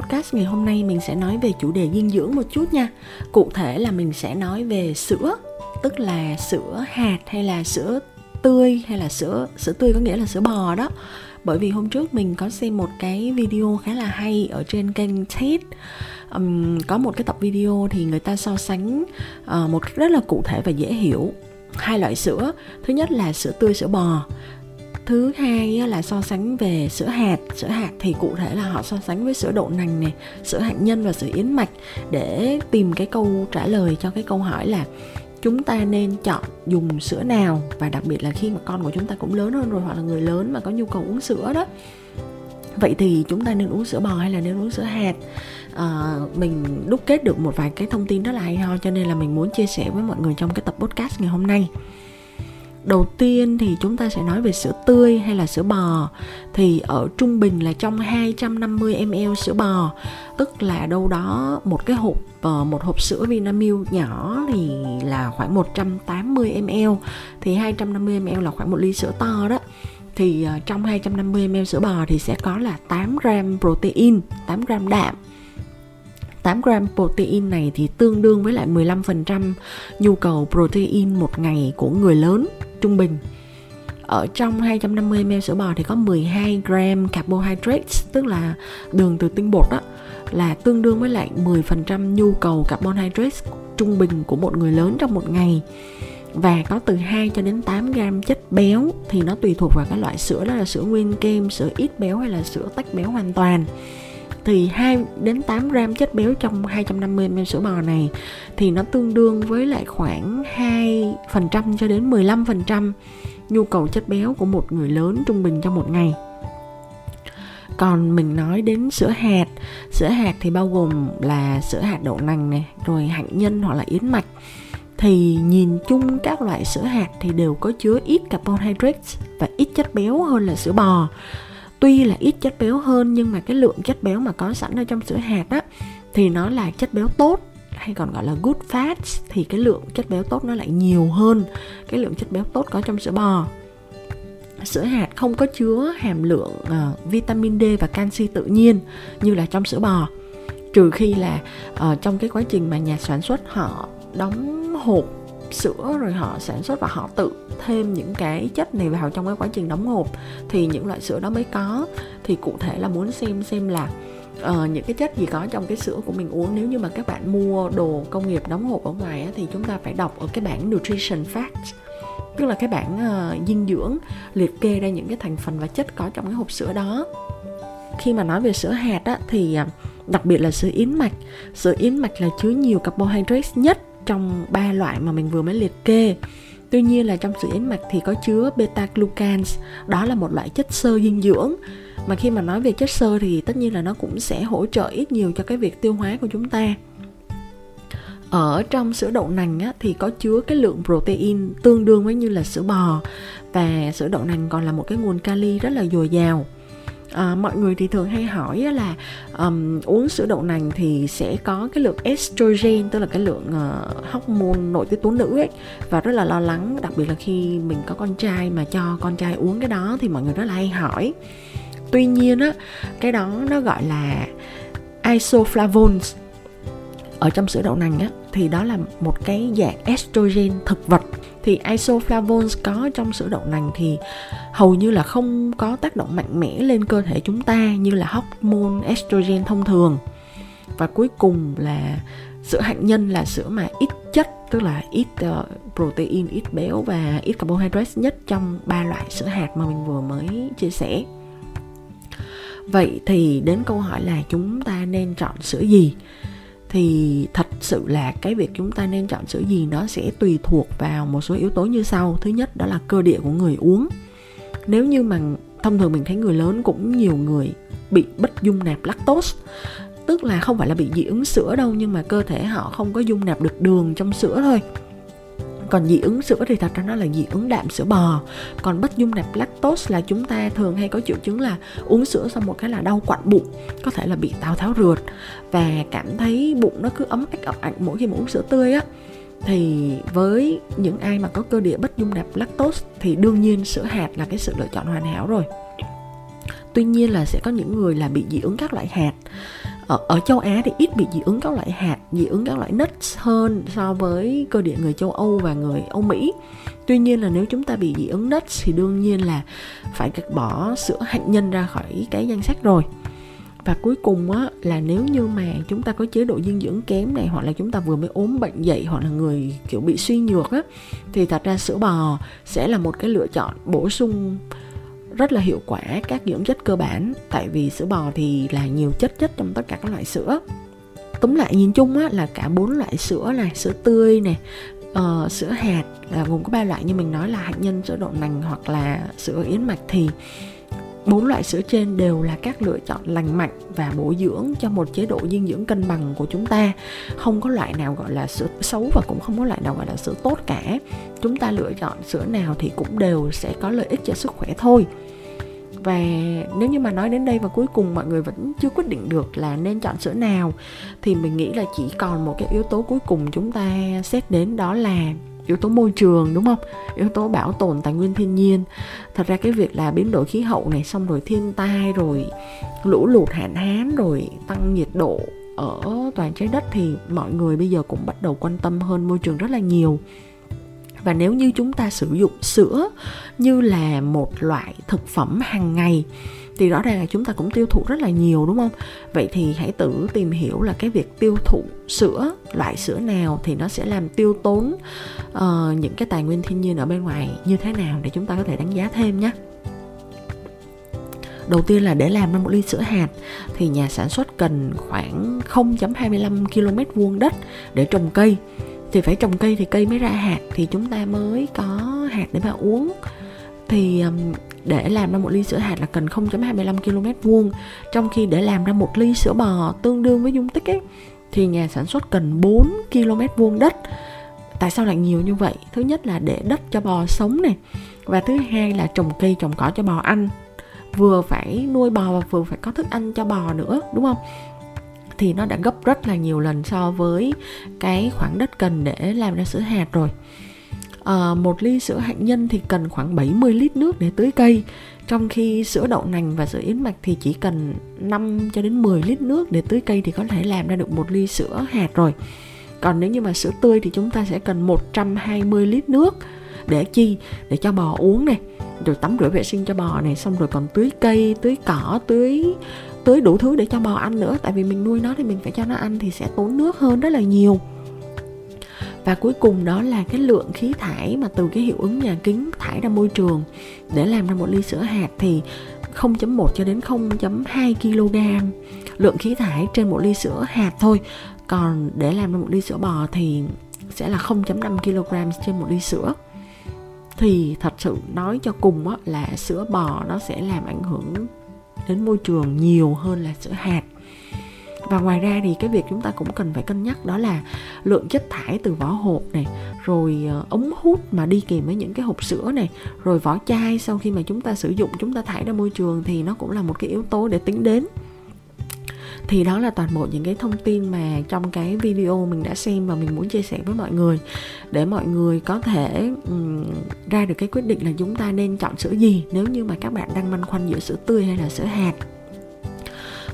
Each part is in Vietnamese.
Podcast ngày hôm nay mình sẽ nói về chủ đề dinh dưỡng một chút nha. Cụ thể là mình sẽ nói về sữa, tức là sữa hạt hay là sữa tươi hay là sữa sữa tươi có nghĩa là sữa bò đó. Bởi vì hôm trước mình có xem một cái video khá là hay ở trên kênh TED um, có một cái tập video thì người ta so sánh uh, một cách rất là cụ thể và dễ hiểu hai loại sữa. Thứ nhất là sữa tươi sữa bò thứ hai là so sánh về sữa hạt. Sữa hạt thì cụ thể là họ so sánh với sữa đậu nành này sữa hạt nhân và sữa yến mạch để tìm cái câu trả lời cho cái câu hỏi là chúng ta nên chọn dùng sữa nào? Và đặc biệt là khi mà con của chúng ta cũng lớn hơn rồi hoặc là người lớn mà có nhu cầu uống sữa đó. Vậy thì chúng ta nên uống sữa bò hay là nên uống sữa hạt? À, mình đúc kết được một vài cái thông tin rất là hay ho cho nên là mình muốn chia sẻ với mọi người trong cái tập podcast ngày hôm nay đầu tiên thì chúng ta sẽ nói về sữa tươi hay là sữa bò. Thì ở trung bình là trong 250 ml sữa bò tức là đâu đó một cái hộp ờ, một hộp sữa Vinamilk nhỏ thì là khoảng 180 ml. Thì 250 ml là khoảng một ly sữa to đó. Thì ờ, trong 250 ml sữa bò thì sẽ có là 8 gram protein 8 gram đạm. 8 gram protein này thì tương đương với lại 15% nhu cầu protein một ngày của người lớn trung bình. Ở trong 250 ml sữa bò thì có 12 gram carbohydrates tức là đường từ tinh bột đó là tương đương với lại 10% nhu cầu carbohydrates trung bình của một người lớn trong một ngày. Và có từ 2 cho đến 8 gram chất béo thì nó tùy thuộc vào cái loại sữa đó là sữa nguyên kem, sữa ít béo hay là sữa tách béo hoàn toàn thì 2 đến 8 gram chất béo trong 250 ml sữa bò này thì nó tương đương với lại khoảng 2% cho đến 15% nhu cầu chất béo của một người lớn trung bình trong một ngày. Còn mình nói đến sữa hạt sữa hạt thì bao gồm là sữa hạt đậu nành này, rồi hạnh nhân hoặc là yến mạch. Thì nhìn chung các loại sữa hạt thì đều có chứa ít carbohydrates và ít chất béo hơn là sữa bò tuy là ít chất béo hơn nhưng mà cái lượng chất béo mà có sẵn ở trong sữa hạt á thì nó là chất béo tốt hay còn gọi là good fats thì cái lượng chất béo tốt nó lại nhiều hơn cái lượng chất béo tốt có trong sữa bò. Sữa hạt không có chứa hàm lượng uh, vitamin D và canxi tự nhiên như là trong sữa bò trừ khi là uh, trong cái quá trình mà nhà sản xuất họ đóng hộp sữa rồi họ sản xuất và họ tự thêm những cái chất này vào trong cái quá trình đóng hộp thì những loại sữa đó mới có. Thì cụ thể là muốn xem xem là uh, những cái chất gì có trong cái sữa của mình uống. Nếu như mà các bạn mua đồ công nghiệp đóng hộp ở ngoài á, thì chúng ta phải đọc ở cái bảng nutrition facts. Tức là cái bảng uh, dinh dưỡng liệt kê ra những cái thành phần và chất có trong cái hộp sữa đó. Khi mà nói về sữa hạt á, thì ờ, đặc biệt là sữa yến mạch. Sữa yến mạch là chứa nhiều carbohydrates nhất trong ba loại mà mình vừa mới liệt kê Tuy nhiên là trong sữa yến mạch thì có chứa beta glucans, đó là một loại chất xơ dinh dưỡng. Mà khi mà nói về chất xơ thì tất nhiên là nó cũng sẽ hỗ trợ ít nhiều cho cái việc tiêu hóa của chúng ta. Ở trong sữa đậu nành á, thì có chứa cái lượng protein tương đương với như là sữa bò và sữa đậu nành còn là một cái nguồn kali rất là dồi dào à, mọi người thì thường hay hỏi là um, uống sữa đậu nành thì sẽ có cái lượng estrogen tức là cái lượng uh, hormone nội tiết tố nữ ấy và rất là lo lắng đặc biệt là khi mình có con trai mà cho con trai uống cái đó thì mọi người rất là hay hỏi. Tuy nhiên á cái đó nó gọi là isoflavones. Ở trong sữa đậu nành á thì đó là một cái dạng estrogen thực vật. Thì isoflavones có trong sữa đậu nành thì hầu như là không có tác động mạnh mẽ lên cơ thể chúng ta như là hormone estrogen thông thường. Và cuối cùng là sữa hạt nhân là sữa mà ít chất tức là ít uh, protein ít béo và ít carbohydrate nhất trong ba loại sữa hạt mà mình vừa mới chia sẻ. Vậy thì đến câu hỏi là chúng ta nên chọn sữa gì? Thì thật sự là cái việc chúng ta nên chọn sữa gì nó sẽ tùy thuộc vào một số yếu tố như sau. Thứ nhất, đó là cơ địa của người uống. Nếu như mà thông thường mình thấy người lớn cũng nhiều người bị bất dung nạp lactose, tức là không phải là bị dị ứng sữa đâu, nhưng mà cơ thể họ không có dung nạp được đường trong sữa thôi còn dị ứng sữa thì thật ra nó là dị ứng đạm sữa bò. Còn bất dung nạp lactose là chúng ta thường hay có triệu chứng là uống sữa xong một cái là đau quặn bụng, có thể là bị tào tháo rượt và cảm thấy bụng nó cứ ấm ếch ọc ạch mỗi khi mà uống sữa tươi á. Thì với những ai mà có cơ địa bất dung nạp lactose thì đương nhiên sữa hạt là cái sự lựa chọn hoàn hảo rồi. Tuy nhiên là sẽ có những người là bị dị ứng các loại hạt ở, ở châu Á thì ít bị dị ứng các loại hạt, dị ứng các loại nuts hơn so với cơ địa người châu Âu và người Âu Mỹ. Tuy nhiên là nếu chúng ta bị dị ứng nuts thì đương nhiên là phải gạt bỏ sữa hạnh nhân ra khỏi cái danh sách rồi và cuối cùng á là nếu như mà chúng ta có chế độ dinh dưỡng kém này hoặc là chúng ta vừa mới ốm bệnh dậy hoặc là người kiểu bị suy nhược á thì thật ra sữa bò sẽ là một cái lựa chọn bổ sung rất là hiệu quả các dưỡng chất cơ bản. Tại vì sữa bò thì là nhiều chất chất trong tất cả các loại sữa. Túm lại nhìn chung á là cả bốn loại sữa này sữa tươi này uh, ờ, sữa hạt là gồm có ba loại như mình nói là hạt nhân sữa đậu nành hoặc là sữa yến mạch thì bốn loại sữa trên đều là các lựa chọn lành mạnh và bổ dưỡng cho một chế độ dinh dưỡng cân bằng của chúng ta. Không có loại nào gọi là sữa xấu và cũng không có loại nào gọi là sữa tốt cả. Chúng ta lựa chọn sữa nào thì cũng đều sẽ có lợi ích cho sức khỏe thôi và nếu như mà nói đến đây và cuối cùng mọi người vẫn chưa quyết định được là nên chọn sữa nào, thì mình nghĩ là chỉ còn một cái yếu tố cuối cùng chúng ta xét đến đó là yếu tố môi trường, đúng không? Yếu tố bảo tồn tài nguyên thiên nhiên. Thật ra cái việc là biến đổi khí hậu này, xong rồi thiên tai rồi lũ lụt hạn hán rồi tăng nhiệt độ ở toàn trái đất thì mọi người bây giờ cũng bắt đầu quan tâm hơn môi trường rất là nhiều và nếu như chúng ta sử dụng sữa như là một loại thực phẩm hàng ngày thì rõ ràng là chúng ta cũng tiêu thụ rất là nhiều đúng không? Vậy thì hãy tự tìm hiểu là cái việc tiêu thụ sữa loại sữa nào thì nó sẽ làm tiêu tốn uh, những cái tài nguyên thiên nhiên ở bên ngoài như thế nào để chúng ta có thể đánh giá thêm nhé. Đầu tiên là để làm ra một ly sữa hạt thì nhà sản xuất cần khoảng 0.25 km vuông đất để trồng cây thì phải trồng cây thì cây mới ra hạt, thì chúng ta mới có hạt để mà uống. Thì để làm ra một ly sữa hạt là cần 0.25 km vuông. Trong khi để làm ra một ly sữa bò tương đương với dung tích ấy, thì nhà sản xuất cần 4 km vuông đất. Tại sao lại nhiều như vậy? Thứ nhất là để đất cho bò sống này, và thứ hai là trồng cây, trồng cỏ cho bò ăn. Vừa phải nuôi bò và vừa phải có thức ăn cho bò nữa, đúng không? Thì nó đã gấp rất là nhiều lần so với cái khoảng đất cần để làm ra sữa hạt rồi. À, một ly sữa hạnh nhân thì cần khoảng 70 lít nước để tưới cây. Trong khi sữa đậu nành và sữa yến mạch thì chỉ cần 5 cho đến 10 lít nước để tưới cây thì có thể làm ra được một ly sữa hạt rồi. Còn nếu như mà sữa tươi thì chúng ta sẽ cần 120 lít nước để chi? Để cho bò uống này rồi tắm rửa vệ sinh cho bò này, xong rồi còn tưới cây, tưới cỏ, tưới tưới đủ thứ để cho bò ăn nữa. Tại vì mình nuôi nó thì mình phải cho nó ăn thì sẽ tốn nước hơn rất là nhiều. Và cuối cùng đó là cái lượng khí thải mà từ cái hiệu ứng nhà kính thải ra môi trường để làm ra một ly sữa hạt thì 0.1 cho đến 0.2 kg lượng khí thải trên một ly sữa hạt thôi. Còn để làm ra một ly sữa bò thì sẽ là 0.5 kg trên một ly sữa thì thật sự nói cho cùng á, là sữa bò nó sẽ làm ảnh hưởng đến môi trường nhiều hơn là sữa hạt. Và ngoài ra thì cái việc chúng ta cũng cần phải cân nhắc đó là lượng chất thải từ vỏ hộp này rồi ờ, ống hút mà đi kèm với những cái hộp sữa này rồi vỏ chai sau khi mà chúng ta sử dụng chúng ta thải ra môi trường thì nó cũng là một cái yếu tố để tính đến thì đó là toàn bộ những cái thông tin mà trong cái video mình đã xem và mình muốn chia sẻ với mọi người. Để mọi người có thể um, ra được cái quyết định là chúng ta nên chọn sữa gì nếu như mà các bạn đang băn khoăn giữa sữa tươi hay là sữa hạt.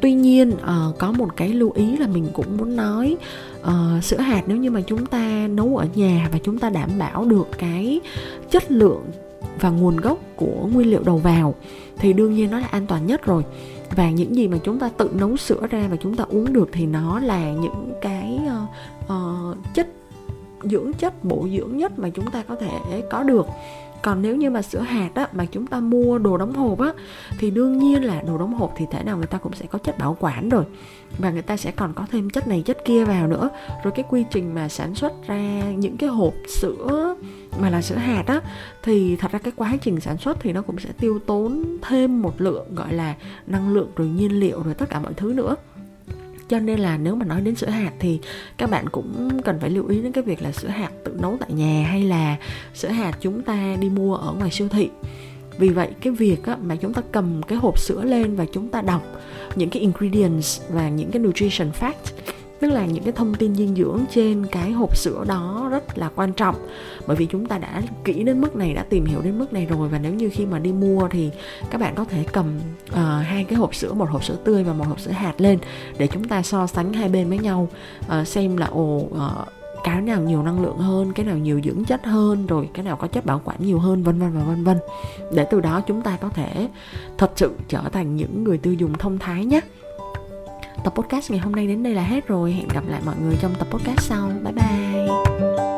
Tuy nhiên uh, có một cái lưu ý là mình cũng muốn nói uh, sữa hạt nếu như mà chúng ta nấu ở nhà và chúng ta đảm bảo được cái chất lượng và nguồn gốc của nguyên liệu đầu vào thì đương nhiên nó là an toàn nhất rồi và những gì mà chúng ta tự nấu sữa ra và chúng ta uống được thì nó là những cái uh, uh, chất dưỡng chất bổ dưỡng nhất mà chúng ta có thể có được. Còn nếu như mà sữa hạt á mà chúng ta mua đồ đóng hộp á thì đương nhiên là đồ đóng hộp thì thể nào người ta cũng sẽ có chất bảo quản rồi. Và người ta sẽ còn có thêm chất này chất kia vào nữa. Rồi cái quy trình mà sản xuất ra những cái hộp sữa mà là sữa hạt á thì thật ra cái quá trình sản xuất thì nó cũng sẽ tiêu tốn thêm một lượng gọi là năng lượng rồi nhiên liệu rồi tất cả mọi thứ nữa. Cho nên là nếu mà nói đến sữa hạt thì các bạn cũng cần phải lưu ý đến cái việc là sữa hạt tự nấu tại nhà hay là sữa hạt chúng ta đi mua ở ngoài siêu thị. Vì vậy cái việc á, mà chúng ta cầm cái hộp sữa lên và chúng ta đọc những cái ingredients và những cái nutrition facts tức là những cái thông tin dinh dưỡng trên cái hộp sữa đó rất là quan trọng. Bởi vì chúng ta đã kỹ đến mức này đã tìm hiểu đến mức này rồi và nếu như khi mà đi mua thì các bạn có thể cầm uh, hai cái hộp sữa một hộp sữa tươi và một hộp sữa hạt lên để chúng ta so sánh hai bên với nhau uh, xem là ồ uh, cái nào nhiều năng lượng hơn cái nào nhiều dưỡng chất hơn rồi cái nào có chất bảo quản nhiều hơn vân vân và vân vân. Để từ đó chúng ta có thể thật sự trở thành những người tiêu dùng thông thái nhé tập podcast ngày hôm nay đến đây là hết rồi. Hẹn gặp lại mọi người trong tập podcast sau. Bye bye.